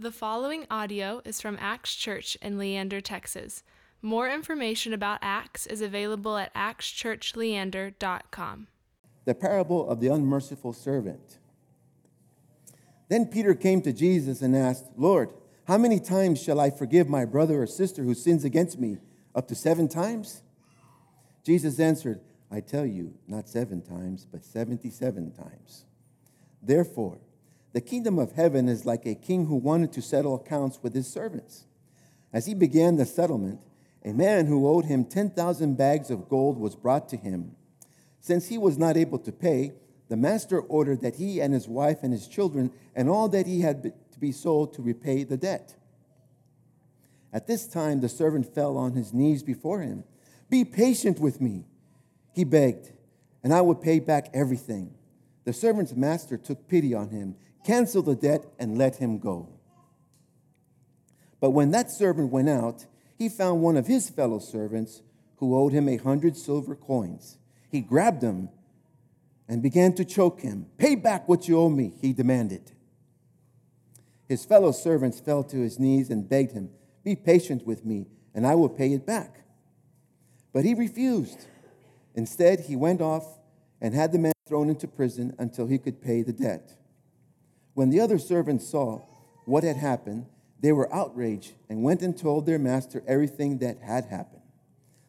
The following audio is from Axe Church in Leander, Texas. More information about Axe is available at axchurchleander.com. the parable of the unmerciful servant. Then Peter came to Jesus and asked, Lord, how many times shall I forgive my brother or sister who sins against me? Up to seven times? Jesus answered, I tell you, not seven times, but 77 times. Therefore, the kingdom of heaven is like a king who wanted to settle accounts with his servants. As he began the settlement, a man who owed him 10,000 bags of gold was brought to him. Since he was not able to pay, the master ordered that he and his wife and his children and all that he had to be sold to repay the debt. At this time, the servant fell on his knees before him. Be patient with me, he begged, and I will pay back everything. The servant's master took pity on him, canceled the debt, and let him go. But when that servant went out, he found one of his fellow servants who owed him a hundred silver coins. He grabbed him and began to choke him. Pay back what you owe me, he demanded. His fellow servants fell to his knees and begged him, Be patient with me, and I will pay it back. But he refused. Instead, he went off and had the man thrown into prison until he could pay the debt. When the other servants saw what had happened, they were outraged and went and told their master everything that had happened.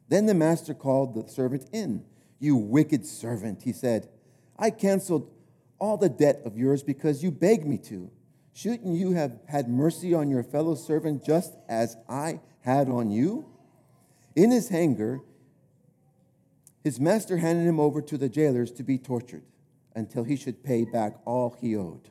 Then the master called the servant in. You wicked servant, he said, I canceled all the debt of yours because you begged me to. Shouldn't you have had mercy on your fellow servant just as I had on you? In his anger, his master handed him over to the jailers to be tortured until he should pay back all he owed.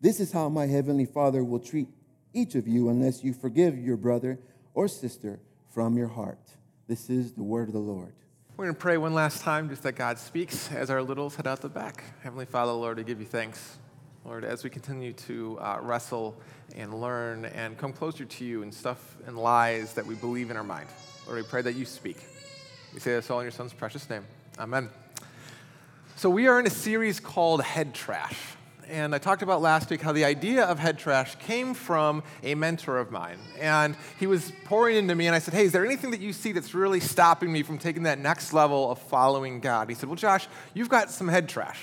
This is how my heavenly Father will treat each of you unless you forgive your brother or sister from your heart. This is the word of the Lord. We're going to pray one last time just that God speaks as our littles head out the back. Heavenly Father, Lord, I give you thanks. Lord, as we continue to uh, wrestle and learn and come closer to you and stuff and lies that we believe in our mind. Lord, we pray that you speak. We say this all in your son's precious name. Amen. So, we are in a series called Head Trash. And I talked about last week how the idea of head trash came from a mentor of mine. And he was pouring into me, and I said, Hey, is there anything that you see that's really stopping me from taking that next level of following God? He said, Well, Josh, you've got some head trash.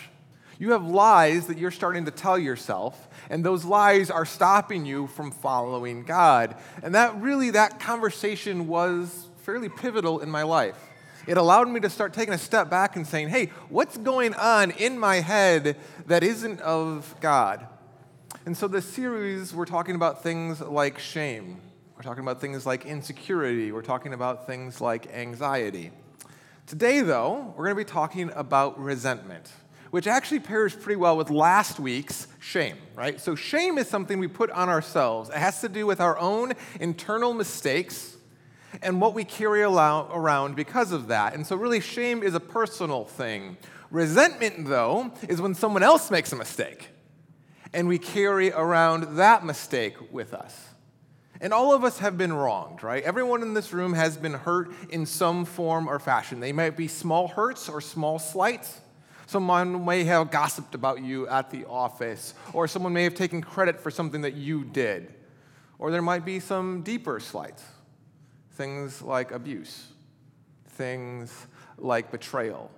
You have lies that you're starting to tell yourself, and those lies are stopping you from following God. And that really, that conversation was fairly pivotal in my life. It allowed me to start taking a step back and saying, hey, what's going on in my head that isn't of God? And so, this series, we're talking about things like shame. We're talking about things like insecurity. We're talking about things like anxiety. Today, though, we're going to be talking about resentment, which actually pairs pretty well with last week's shame, right? So, shame is something we put on ourselves. It has to do with our own internal mistakes and what we carry around because of that. And so, really, shame is a personal thing. Resentment, though, is when someone else makes a mistake and we carry around that mistake with us. And all of us have been wronged, right? Everyone in this room has been hurt in some form or fashion. They might be small hurts or small slights. Someone may have gossiped about you at the office, or someone may have taken credit for something that you did. Or there might be some deeper slights things like abuse, things like betrayal,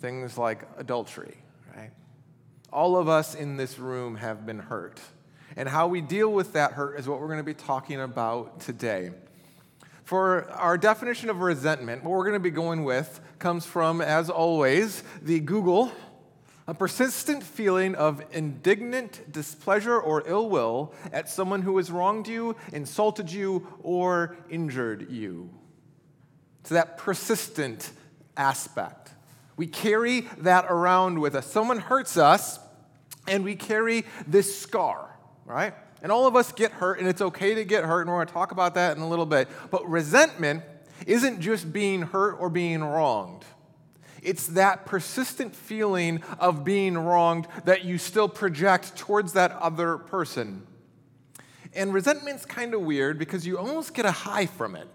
things like adultery, right? All of us in this room have been hurt. And how we deal with that hurt is what we're going to be talking about today. For our definition of resentment, what we're going to be going with comes from, as always, the Google a persistent feeling of indignant displeasure or ill will at someone who has wronged you, insulted you, or injured you. It's that persistent aspect. We carry that around with us. Someone hurts us, and we carry this scar, right? And all of us get hurt, and it's okay to get hurt, and we're to talk about that in a little bit. But resentment isn't just being hurt or being wronged. It's that persistent feeling of being wronged that you still project towards that other person. And resentment's kind of weird because you almost get a high from it.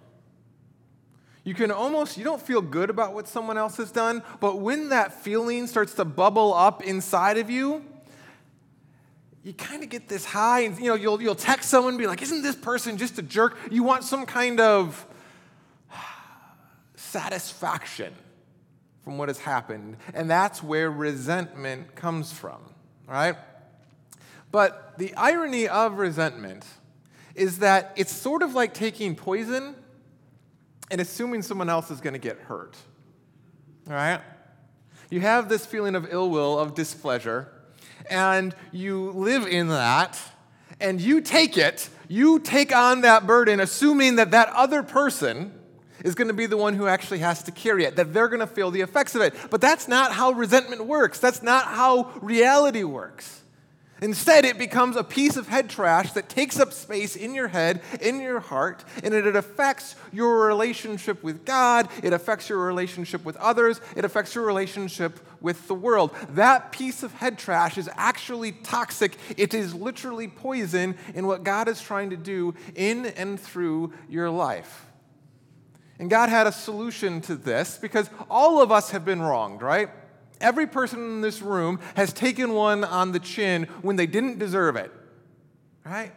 You can almost, you don't feel good about what someone else has done, but when that feeling starts to bubble up inside of you, you kind of get this high, and you know, you'll, you'll text someone and be like, Isn't this person just a jerk? You want some kind of satisfaction from what has happened. And that's where resentment comes from, right? But the irony of resentment is that it's sort of like taking poison and assuming someone else is going to get hurt, right? You have this feeling of ill will, of displeasure, and you live in that, and you take it, you take on that burden, assuming that that other person is going to be the one who actually has to carry it, that they're going to feel the effects of it. But that's not how resentment works, that's not how reality works. Instead, it becomes a piece of head trash that takes up space in your head, in your heart, and it affects your relationship with God, it affects your relationship with others, it affects your relationship with the world. That piece of head trash is actually toxic. It is literally poison in what God is trying to do in and through your life. And God had a solution to this because all of us have been wronged, right? Every person in this room has taken one on the chin when they didn't deserve it, right?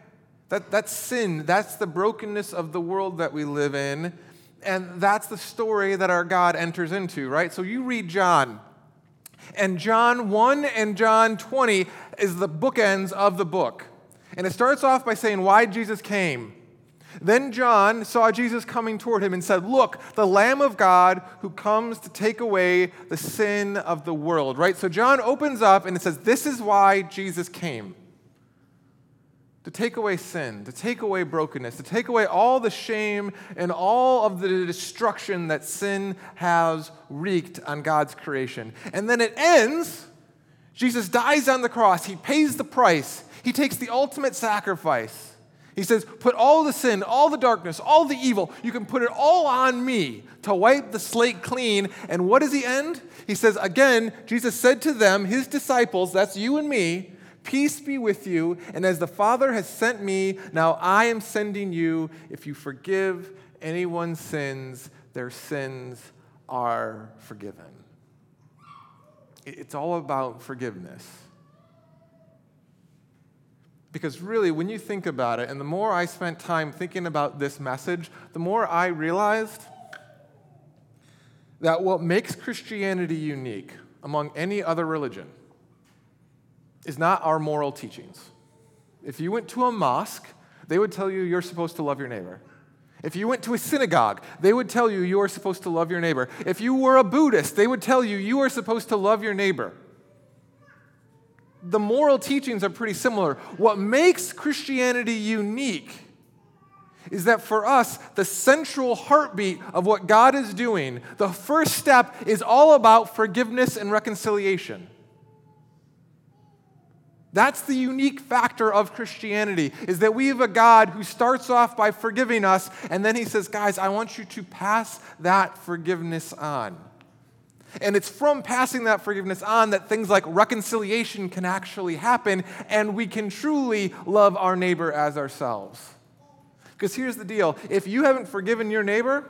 That, that's sin. That's the brokenness of the world that we live in. And that's the story that our God enters into, right? So you read John, and John 1 and John 20 is the bookends of the book. And it starts off by saying why Jesus came. Then John saw Jesus coming toward him and said, Look, the Lamb of God who comes to take away the sin of the world. Right? So John opens up and it says, This is why Jesus came to take away sin, to take away brokenness, to take away all the shame and all of the destruction that sin has wreaked on God's creation. And then it ends. Jesus dies on the cross. He pays the price. He takes the ultimate sacrifice. He says, Put all the sin, all the darkness, all the evil, you can put it all on me to wipe the slate clean. And what does he end? He says, Again, Jesus said to them, his disciples, that's you and me, Peace be with you. And as the Father has sent me, now I am sending you. If you forgive anyone's sins, their sins are forgiven. It's all about forgiveness. Because really, when you think about it, and the more I spent time thinking about this message, the more I realized that what makes Christianity unique among any other religion is not our moral teachings. If you went to a mosque, they would tell you you're supposed to love your neighbor. If you went to a synagogue, they would tell you you are supposed to love your neighbor. If you were a Buddhist, they would tell you you are supposed to love your neighbor the moral teachings are pretty similar. What makes Christianity unique is that for us, the central heartbeat of what God is doing, the first step is all about forgiveness and reconciliation. That's the unique factor of Christianity is that we have a God who starts off by forgiving us and then he says, "Guys, I want you to pass that forgiveness on." And it's from passing that forgiveness on that things like reconciliation can actually happen and we can truly love our neighbor as ourselves. Because here's the deal if you haven't forgiven your neighbor,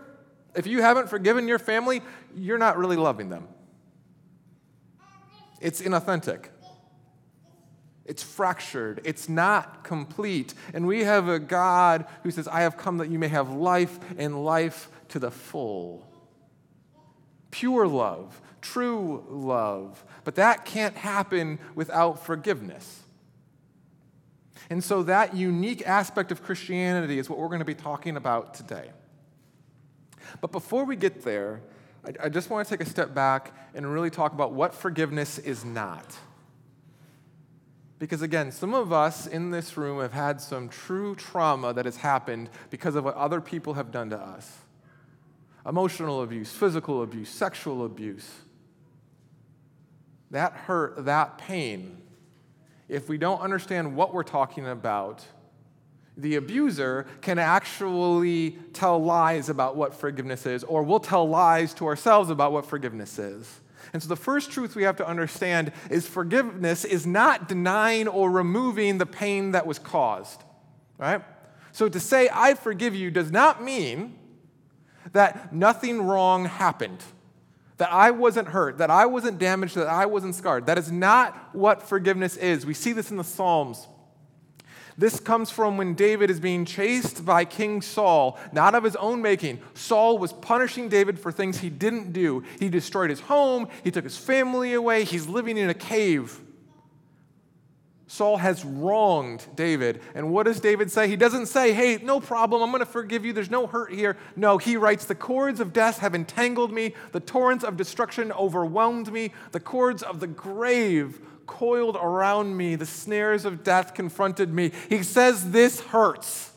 if you haven't forgiven your family, you're not really loving them. It's inauthentic. It's fractured. It's not complete. And we have a God who says, I have come that you may have life and life to the full pure love, true love. But that can't happen without forgiveness. And so, that unique aspect of Christianity is what we're going to be talking about today. But before we get there, I, just want to take a step back and really talk about what forgiveness is not. Because again, some of us in this room have had some true trauma that has happened because of what other people have done to us emotional abuse, physical abuse, sexual abuse. That hurt, that pain, if we don't understand what we're talking about, the abuser can actually tell lies about what forgiveness is, or we'll tell lies to ourselves about what forgiveness is. And so, the first truth we have to understand is forgiveness is not denying or removing the pain that was caused, right? So, to say, I forgive you, does not mean that nothing wrong happened, that I wasn't hurt, that I wasn't damaged, that I wasn't scarred. That is not what forgiveness is. We see this in the Psalms. This comes from when David is being chased by King Saul, not of his own making. Saul was punishing David for things he didn't do. He destroyed his home, he took his family away, he's living in a cave. Saul has wronged David. And what does David say? He doesn't say, hey, no problem, I'm going to forgive you, there's no hurt here. No, he writes, the cords of death have entangled me, the torrents of destruction overwhelmed me, the cords of the grave coiled around me, the snares of death confronted me. He says, this hurts.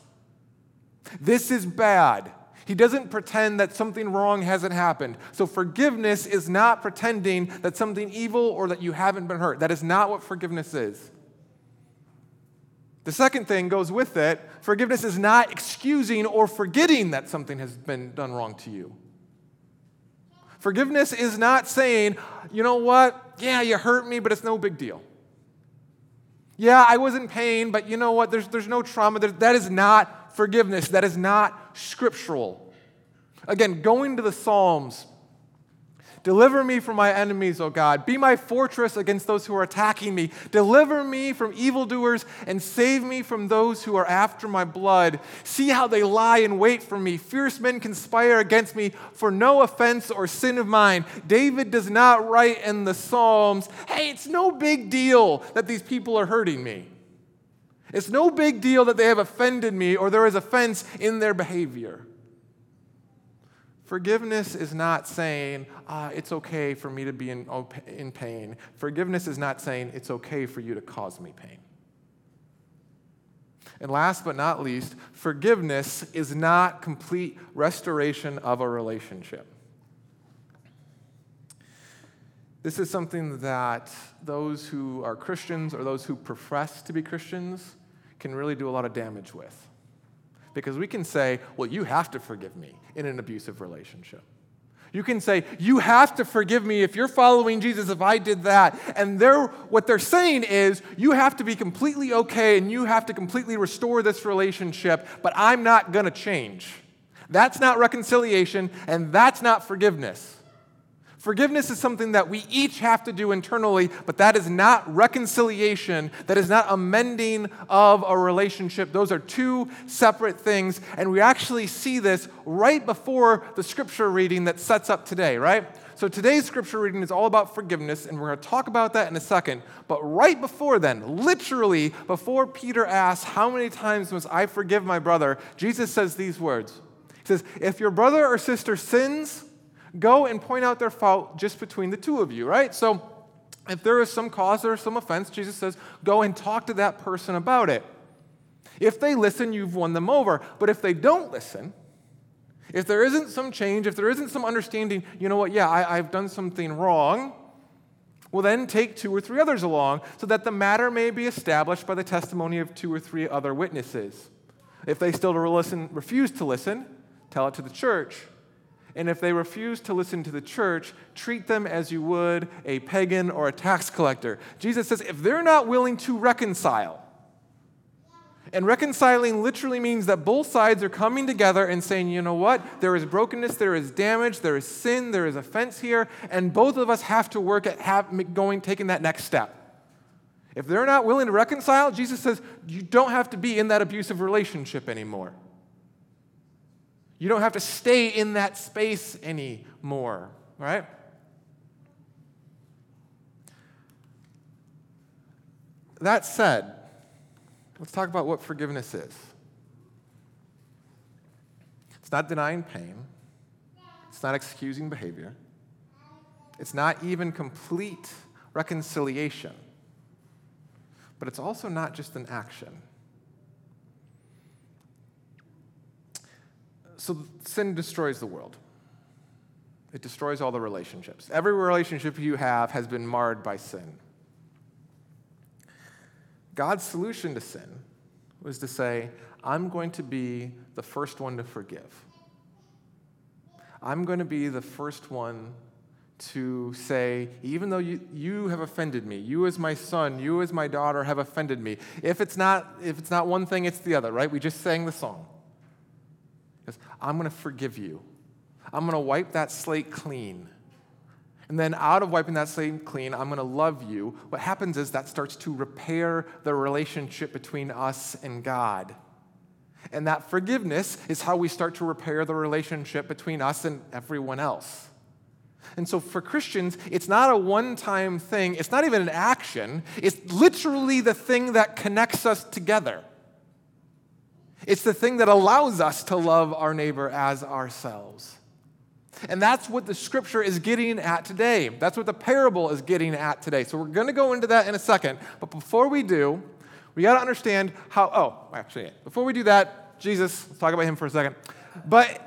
This is bad. He doesn't pretend that something wrong hasn't happened. So, forgiveness is not pretending that something evil or that you haven't been hurt. That is not what forgiveness is. The second thing goes with it forgiveness is not excusing or forgetting that something has been done wrong to you. Forgiveness is not saying, you know what, yeah, you hurt me, but it's no big deal. Yeah, I was in pain, but you know what, there's, there's no trauma. That is not forgiveness, that is not scriptural. Again, going to the Psalms, Deliver me from my enemies, O God. Be my fortress against those who are attacking me. Deliver me from evildoers and save me from those who are after my blood. See how they lie in wait for me. Fierce men conspire against me for no offense or sin of mine. David does not write in the Psalms, hey, it's no big deal that these people are hurting me. It's no big deal that they have offended me or there is offense in their behavior. Forgiveness is not saying, ah, it's okay for me to be in, in pain. Forgiveness is not saying, it's okay for you to cause me pain. And last but not least, forgiveness is not complete restoration of a relationship. This is something that those who are Christians or those who profess to be Christians can really do a lot of damage with. Because we can say, well, you have to forgive me in an abusive relationship. You can say, You have to forgive me if you're following Jesus if I did that. And they're, what they're saying is, You have to be completely okay and you have to completely restore this relationship, but I'm not going to change. That's not reconciliation and that's not forgiveness. Forgiveness is something that we each have to do internally, but that is not reconciliation. That is not amending of a relationship. Those are two separate things. And we actually see this right before the scripture reading that sets up today, right? So today's scripture reading is all about forgiveness, and we're going to talk about that in a second. But right before then, literally before Peter asks, How many times must I forgive my brother? Jesus says these words He says, If your brother or sister sins, Go and point out their fault just between the two of you, right? So if there is some cause or some offense, Jesus says, go and talk to that person about it. If they listen, you've won them over. But if they don't listen, if there isn't some change, if there isn't some understanding, you know what, yeah, I, have done something wrong, well, then take two or three others along so that the matter may be established by the testimony of two or three other witnesses. If they still listen, refuse to listen, tell it to the church. And if they refuse to listen to the church, treat them as you would a pagan or a tax collector. Jesus says if they're not willing to reconcile, and reconciling literally means that both sides are coming together and saying, you know what? There is brokenness, there is damage, there is sin, there is offense here, and both of us have to work at have, going, taking that next step. If they're not willing to reconcile, Jesus says, you don't have to be in that abusive relationship anymore. You don't have to stay in that space anymore, right? That said, let's talk about what forgiveness is. It's not denying pain, it's not excusing behavior, it's not even complete reconciliation, but it's also not just an action. So sin destroys the world. It destroys all the relationships. Every relationship you have has been marred by sin. God's solution to sin was to say, I'm going to be the first one to forgive. I'm going to be the first one to say, even though you, you have offended me, you as my son, you as my daughter have offended me. If it's not, if it's not one thing, it's the other, right? We just sang the song. I'm going to forgive you. I'm going to wipe that slate clean. And then, out of wiping that slate clean, I'm going to love you. What happens is that starts to repair the relationship between us and God. And that forgiveness is how we start to repair the relationship between us and everyone else. And so for Christians, it's not a one time thing, it's not even an action, it's literally the thing that connects us together. It's the thing that allows us to love our neighbor as ourselves. And that's what the scripture is getting at today. That's what the parable is getting at today. So we're going to go into that in a second. But before we do, we got to understand how. Oh, actually, before we do that, Jesus, let's talk about him for a second. But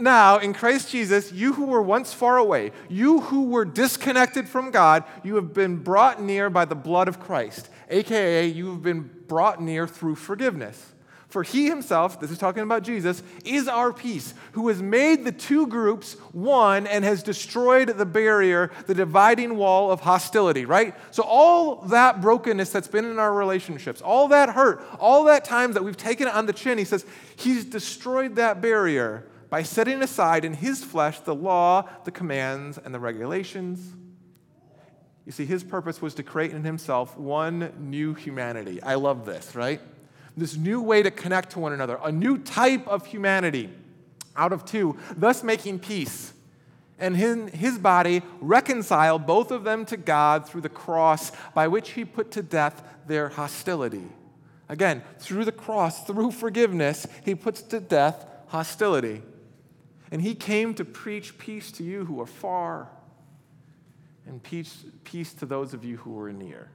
now, in Christ Jesus, you who were once far away, you who were disconnected from God, you have been brought near by the blood of Christ, aka, you have been brought near through forgiveness. For he himself, this is talking about Jesus, is our peace, who has made the two groups one and has destroyed the barrier, the dividing wall of hostility, right? So, all that brokenness that's been in our relationships, all that hurt, all that times that we've taken it on the chin, he says, he's destroyed that barrier by setting aside in his flesh the law, the commands, and the regulations. You see, his purpose was to create in himself one new humanity. I love this, right? This new way to connect to one another, a new type of humanity out of two, thus making peace. And in his body reconciled both of them to God through the cross, by which he put to death their hostility. Again, through the cross, through forgiveness, he puts to death hostility. And he came to preach peace to you who are far, and peace, peace to those of you who are near.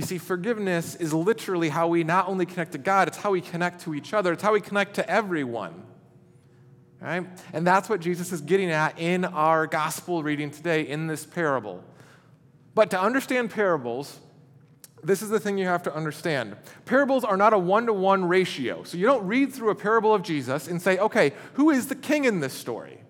You see, forgiveness is literally how we not only connect to God, it's how we connect to each other, it's how we connect to everyone. Right? And that's what Jesus is getting at in our gospel reading today in this parable. But to understand parables, this is the thing you have to understand. Parables are not a one to one ratio. So you don't read through a parable of Jesus and say, okay, who is the king in this story?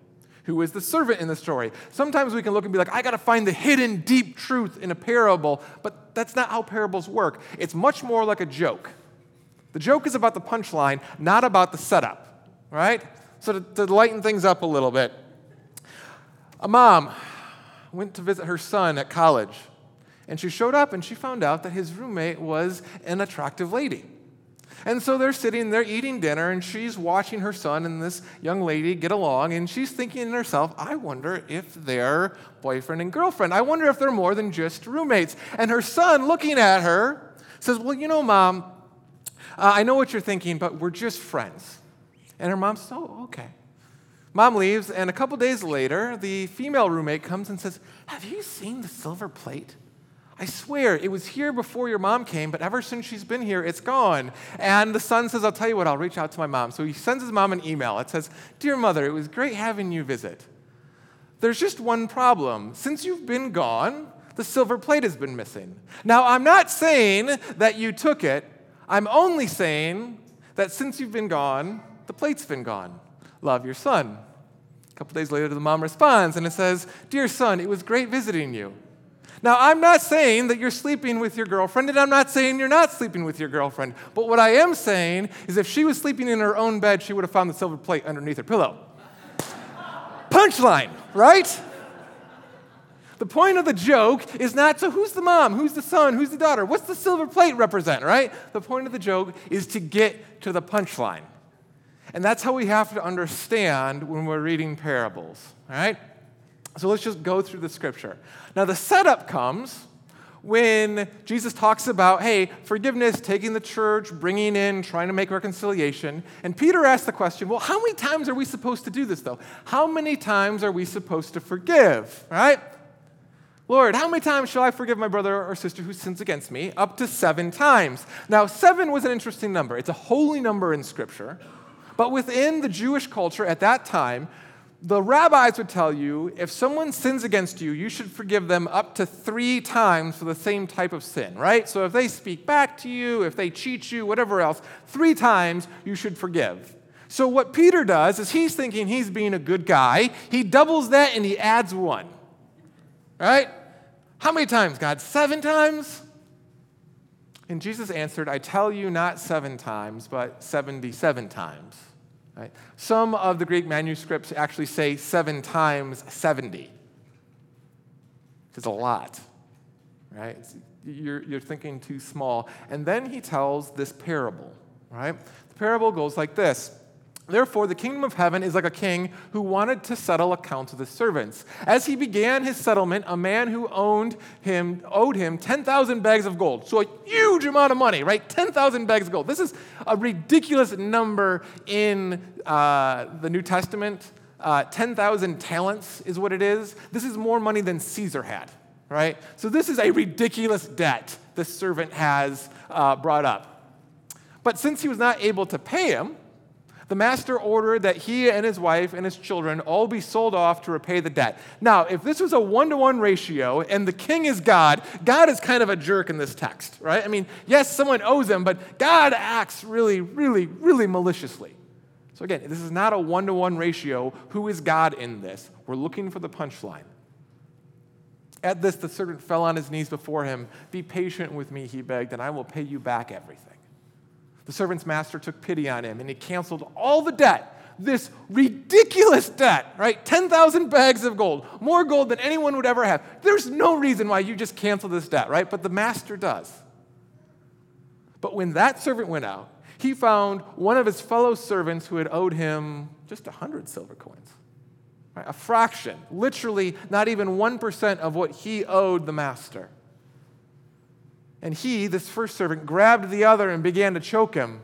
Who is the servant in the story? Sometimes we can look and be like, I got to find the hidden deep truth in a parable, but that's not how parables work. It's much more like a joke. The joke is about the punchline, not about the setup, right? So to, to lighten things up a little bit, a mom went to visit her son at college, and she showed up and she found out that his roommate was an attractive lady. And so they're sitting there eating dinner, and she's watching her son and this young lady get along, and she's thinking to herself, I wonder if they're boyfriend and girlfriend. I wonder if they're more than just roommates. And her son, looking at her, says, Well, you know, mom, uh, I know what you're thinking, but we're just friends. And her mom says, Oh, okay. Mom leaves, and a couple days later, the female roommate comes and says, Have you seen the silver plate? I swear, it was here before your mom came, but ever since she's been here, it's gone. And the son says, I'll tell you what, I'll reach out to my mom. So he sends his mom an email. It says, Dear mother, it was great having you visit. There's just one problem. Since you've been gone, the silver plate has been missing. Now, I'm not saying that you took it, I'm only saying that since you've been gone, the plate's been gone. Love your son. A couple days later, the mom responds and it says, Dear son, it was great visiting you. Now, I'm not saying that you're sleeping with your girlfriend, and I'm not saying you're not sleeping with your girlfriend. But what I am saying is if she was sleeping in her own bed, she would have found the silver plate underneath her pillow. Punchline, right? The point of the joke is not so who's the mom, who's the son, who's the daughter, what's the silver plate represent, right? The point of the joke is to get to the punchline. And that's how we have to understand when we're reading parables, all right? So let's just go through the scripture. Now, the setup comes when Jesus talks about, hey, forgiveness, taking the church, bringing in, trying to make reconciliation. And Peter asks the question, well, how many times are we supposed to do this, though? How many times are we supposed to forgive, right? Lord, how many times shall I forgive my brother or sister who sins against me? Up to seven times. Now, seven was an interesting number. It's a holy number in Scripture. But within the Jewish culture at that time, the rabbis would tell you if someone sins against you, you should forgive them up to three times for the same type of sin, right? So if they speak back to you, if they cheat you, whatever else, three times you should forgive. So what Peter does is he's thinking he's being a good guy. He doubles that and he adds one, right? How many times, God? Seven times? And Jesus answered, I tell you not seven times, but 77 times. Right? Some of the Greek manuscripts actually say seven times 70. It's a lot, right? You're, you're thinking too small. And then he tells this parable, right? The parable goes like this. Therefore, the kingdom of heaven is like a king who wanted to settle accounts with his servants. As he began his settlement, a man who owned him owed him 10,000 bags of gold. So a huge amount of money, right? 10,000 bags of gold. This is a ridiculous number in uh, the New Testament. Uh, 10,000 talents is what it is. This is more money than Caesar had, right? So this is a ridiculous debt the servant has uh, brought up. But since he was not able to pay him, the master ordered that he and his wife and his children all be sold off to repay the debt. Now, if this was a one to one ratio and the king is God, God is kind of a jerk in this text, right? I mean, yes, someone owes him, but God acts really, really, really maliciously. So again, this is not a one to one ratio. Who is God in this? We're looking for the punchline. At this, the servant fell on his knees before him. Be patient with me, he begged, and I will pay you back everything. The servant's master took pity on him and he canceled all the debt. This ridiculous debt, right? 10,000 bags of gold, more gold than anyone would ever have. There's no reason why you just cancel this debt, right? But the master does. But when that servant went out, he found one of his fellow servants who had owed him just 100 silver coins. Right? A fraction, literally not even 1% of what he owed the master. And he, this first servant, grabbed the other and began to choke him.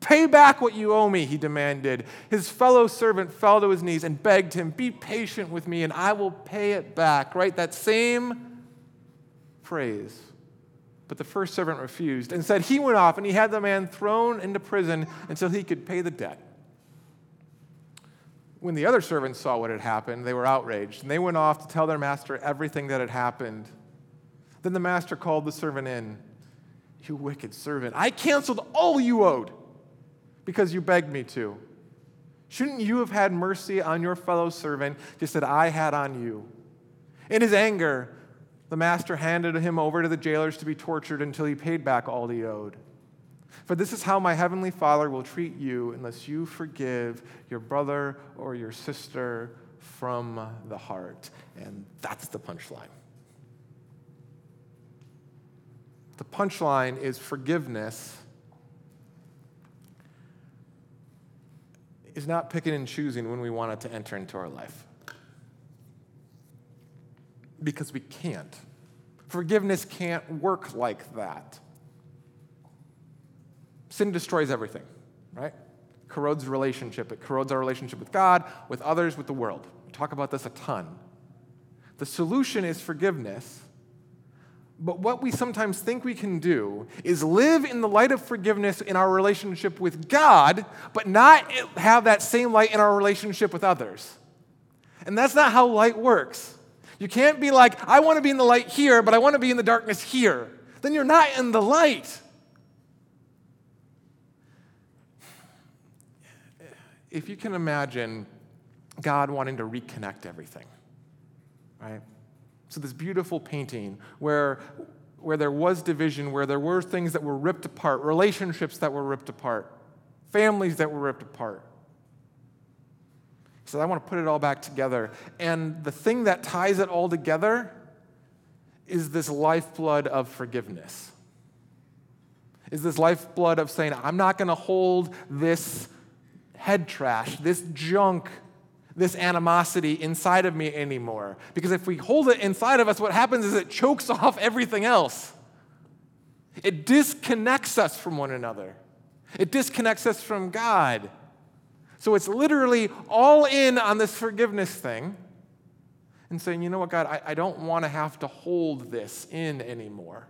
Pay back what you owe me, he demanded. His fellow servant fell to his knees and begged him, Be patient with me and I will pay it back. Right? That same phrase. But the first servant refused. and said he went off and he had the man thrown into prison until he could pay the debt. When the other servants saw what had happened, they were outraged and they went off to tell their master everything that had happened. Then the master called the servant in. You wicked servant, I canceled all you owed because you begged me to. Shouldn't you have had mercy on your fellow servant just as I had on you? In his anger, the master handed him over to the jailers to be tortured until he paid back all he owed. For this is how my heavenly Father will treat you unless you forgive your brother or your sister from the heart. And that's the punchline. The punchline is forgiveness is not picking and choosing when we want it to enter into our life. Because we can't. Forgiveness can't work like that. Sin destroys everything, right? Corrodes relationship. It corrodes our relationship with God, with others, with the world. We talk about this a ton. The solution is forgiveness but what we sometimes think we can do is live in the light of forgiveness in our relationship with God, but not have that same light in our relationship with others. And that's not how light works. You can't be like, I want to be in the light here, but I want to be in the darkness here. Then you're not in the light. If you can imagine God wanting to reconnect everything, right? So, this beautiful painting where, where there was division, where there were things that were ripped apart, relationships that were ripped apart, families that were ripped apart. He said, I want to put it all back together. And the thing that ties it all together is this lifeblood of forgiveness. Is this lifeblood of saying, I'm not going to hold this head trash, this junk this animosity inside of me anymore. Because if we hold it inside of us, what happens is it chokes off everything else. It disconnects us from one another, it disconnects us from God. So it's literally all in on this forgiveness thing and saying, you know what, God, I, I don't want to have to hold this in anymore.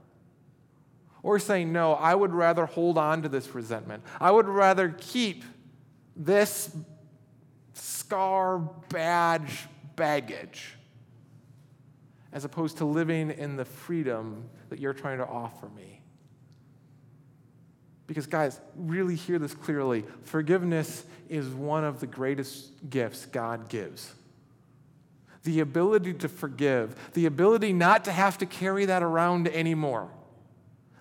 Or saying, no, I would rather hold on to this resentment. I would rather keep this scar, badge, baggage, as opposed to living in the freedom that you're trying to offer me. Because, guys, really hear this clearly. Forgiveness is one of the greatest gifts God gives. The ability to forgive, the ability not to have to carry that around anymore,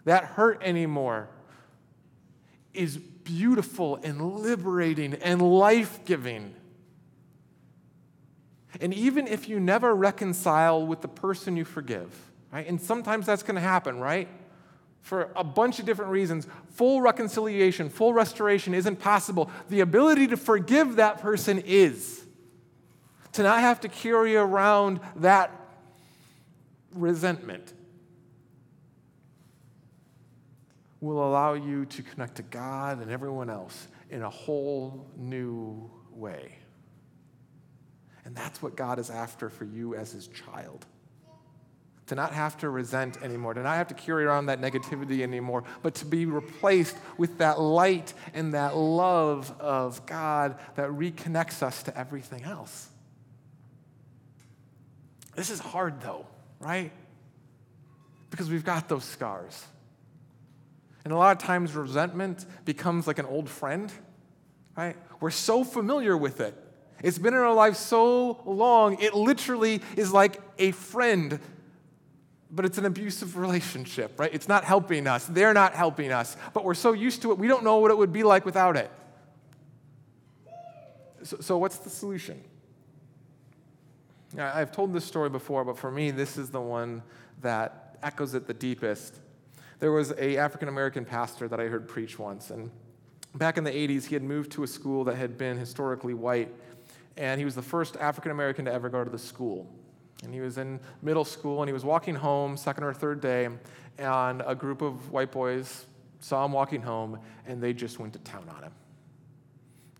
that hurt anymore, is beautiful and liberating and life giving. And even if you never reconcile with the person you forgive, right? And sometimes that's going to happen, right? For a bunch of different reasons, full reconciliation, full restoration isn't possible. The ability to forgive that person is. To not have to carry around that resentment will allow you to connect to God and everyone else in a whole new way. And that's what God is after for you as his child. To not have to resent anymore, to not have to carry around that negativity anymore, but to be replaced with that light and that love of God that reconnects us to everything else. This is hard though, right? Because we've got those scars. And a lot of times, resentment becomes like an old friend, right? We're so familiar with it. It's been in our life so long, it literally is like a friend, but it's an abusive relationship, right? It's not helping us. They're not helping us, but we're so used to it, we don't know what it would be like without it. So, so what's the solution? I've told this story before, but for me, this is the one that echoes it the deepest. There was a African American pastor that I heard preach once, and back in the 80s, he had moved to a school that had been historically white, and he was the first African American to ever go to the school. And he was in middle school, and he was walking home, second or third day, and a group of white boys saw him walking home, and they just went to town on him.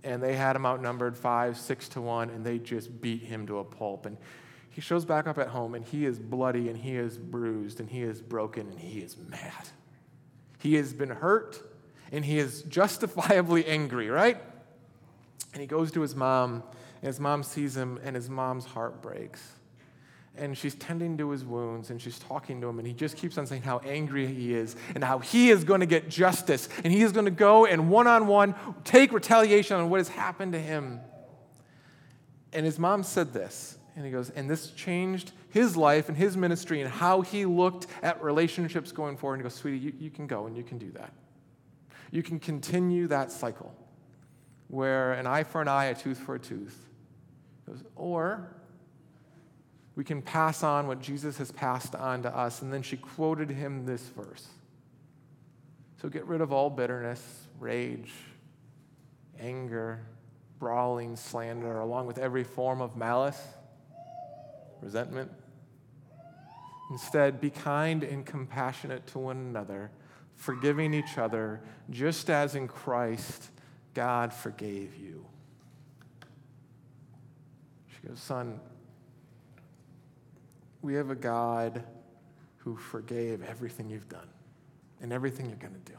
And they had him outnumbered five, six to one, and they just beat him to a pulp. And he shows back up at home and he is bloody and he is bruised and he is broken and he is mad. He has been hurt and he is justifiably angry, right? And he goes to his mom and his mom sees him and his mom's heart breaks. And she's tending to his wounds and she's talking to him, and he just keeps on saying how angry he is and how he is going to get justice and he is going to go and one on one take retaliation on what has happened to him. And his mom said this and he goes, and this changed his life and his ministry and how he looked at relationships going forward. And he goes, sweetie, you, you can go and you can do that. You can continue that cycle where an eye for an eye, a tooth for a tooth. Goes, or we can pass on what Jesus has passed on to us. And then she quoted him this verse. So get rid of all bitterness, rage, anger, brawling, slander, along with every form of malice resentment. Instead, be kind and compassionate to one another, forgiving each other, just as in Christ God forgave you. Goes, Son, we have a God who forgave everything you've done and everything you're going to do.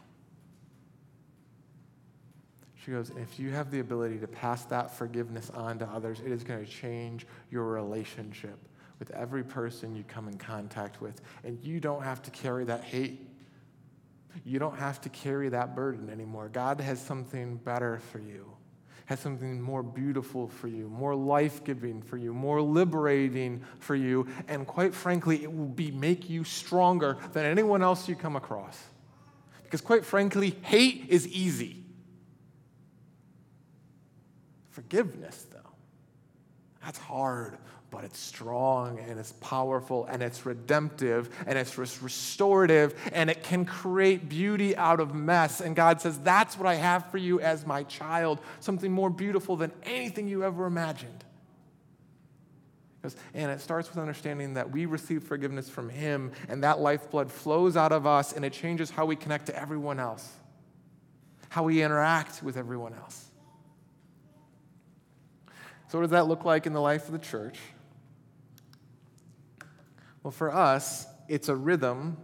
She goes, if you have the ability to pass that forgiveness on to others, it is going to change your relationship with every person you come in contact with. And you don't have to carry that hate. You don't have to carry that burden anymore. God has something better for you, has something more beautiful for you, more life giving for you, more liberating for you. And quite frankly, it will be, make you stronger than anyone else you come across. Because quite frankly, hate is easy. Forgiveness, though, that's hard, but it's strong and it's powerful and it's redemptive and it's restorative and it can create beauty out of mess. And God says, That's what I have for you as my child, something more beautiful than anything you ever imagined. And it starts with understanding that we receive forgiveness from Him, and that lifeblood flows out of us, and it changes how we connect to everyone else, how we interact with everyone else. So, what does that look like in the life of the church? Well, for us, it's a rhythm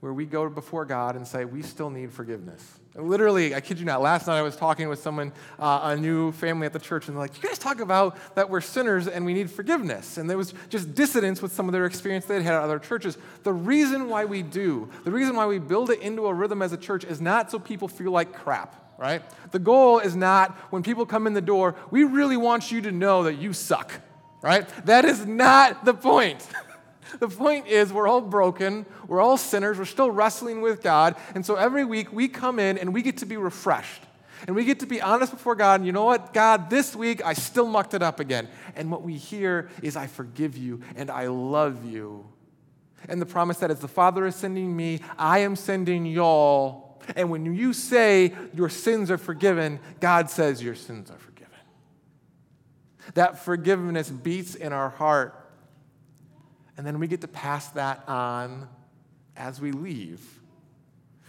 where we go before God and say, we still need forgiveness. literally, I kid you not, last night I was talking with someone, uh, a new family at the church, and they're like, You guys talk about that we're sinners and we need forgiveness. And there was just dissonance with some of their experience they'd had at other churches. The reason why we do, the reason why we build it into a rhythm as a church is not so people feel like crap right? The goal is not when people come in the door, we really want you to know that you suck, right? That is not the point. the point is, we're all broken, we're all sinners, we're still wrestling with God, and so every week we come in and we get to be refreshed. And we get to be honest before God, and you know what, God, this week I still mucked it up again. And what we hear is, I forgive you and I love you. And the promise that as the Father is sending me, I am sending y'all. And when you say your sins are forgiven, God says your sins are forgiven. That forgiveness beats in our heart. And then we get to pass that on as we leave.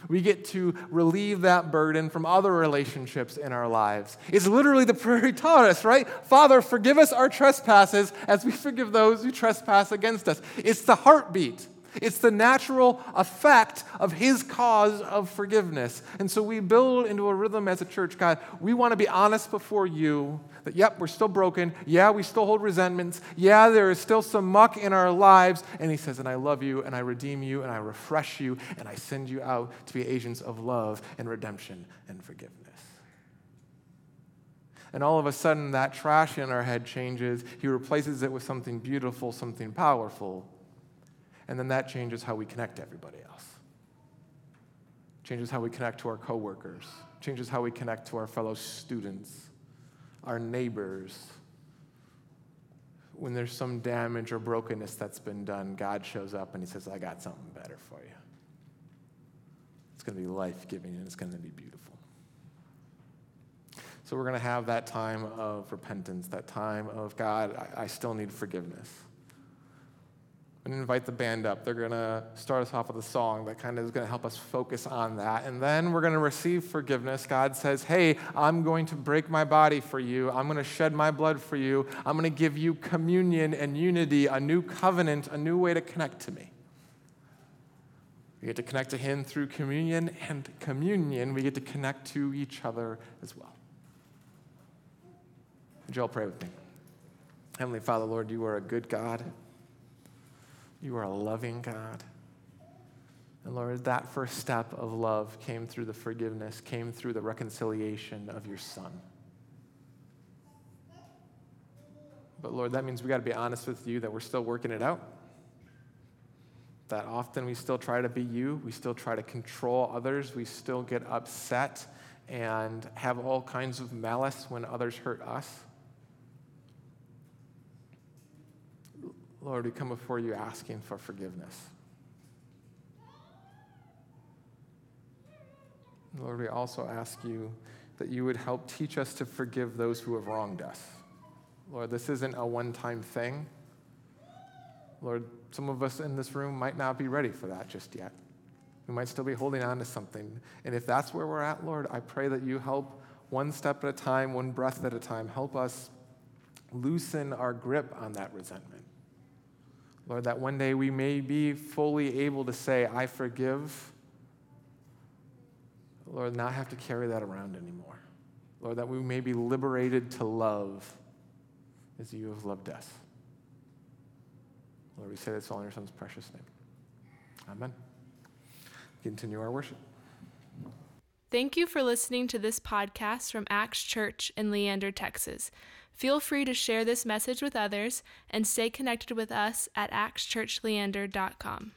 We get to relieve that burden from other relationships in our lives. It's literally the prayer he taught us, right? Father, forgive us our trespasses as we forgive those who trespass against us. It's the heartbeat. It's the natural effect of his cause of forgiveness. And so we build into a rhythm as a church, God, we want to be honest before you that, yep, we're still broken. Yeah, we still hold resentments. Yeah, there is still some muck in our lives. And he says, and I love you, and I redeem you, and I refresh you, and I send you out to be agents of love and redemption and forgiveness. And all of a sudden, that trash in our head changes. He replaces it with something beautiful, something powerful. And then that changes how we connect to everybody else. Changes how we connect to our coworkers, changes how we connect to our fellow students, our neighbors. When there's some damage or brokenness that's been done, God shows up and He says, I got something better for you. It's going to be life giving and it's going to be beautiful. So we're going to have that time of repentance, that time of God, I, I still need forgiveness. I'm going to invite the band up. They're going to start us off with a song that kind of is going to help us focus on that. And then we're going to receive forgiveness. God says, Hey, I'm going to break my body for you. I'm going to shed my blood for you. I'm going to give you communion and unity, a new covenant, a new way to connect to me. We get to connect to Him through communion, and communion, we get to connect to each other as well. Would you all pray with me? Heavenly Father, Lord, you are a good God. You are a loving God. And Lord, that first step of love came through the forgiveness, came through the reconciliation of your Son. But Lord, that means we got to be honest with you that we're still working it out. That often we still try to be you, we still try to control others, we still get upset and have all kinds of malice when others hurt us. Lord, we come before you asking for forgiveness. Lord, we also ask you that you would help teach us to forgive those who have wronged us. Lord, this isn't a one time thing. Lord, some of us in this room might not be ready for that just yet. We might still be holding on to something. And if that's where we're at, Lord, I pray that you help one step at a time, one breath at a time. Help us loosen our grip on that resentment. Lord, that one day we may be fully able to say, I forgive. Lord, not have to carry that around anymore. Lord, that we may be liberated to love as you have loved us. Lord, we say this all in your Son's precious name. Amen. Continue our worship. Thank you for listening to this podcast from Acts Church in Leander, Texas. Feel free to share this message with others and stay connected with us at actschurchleander.com.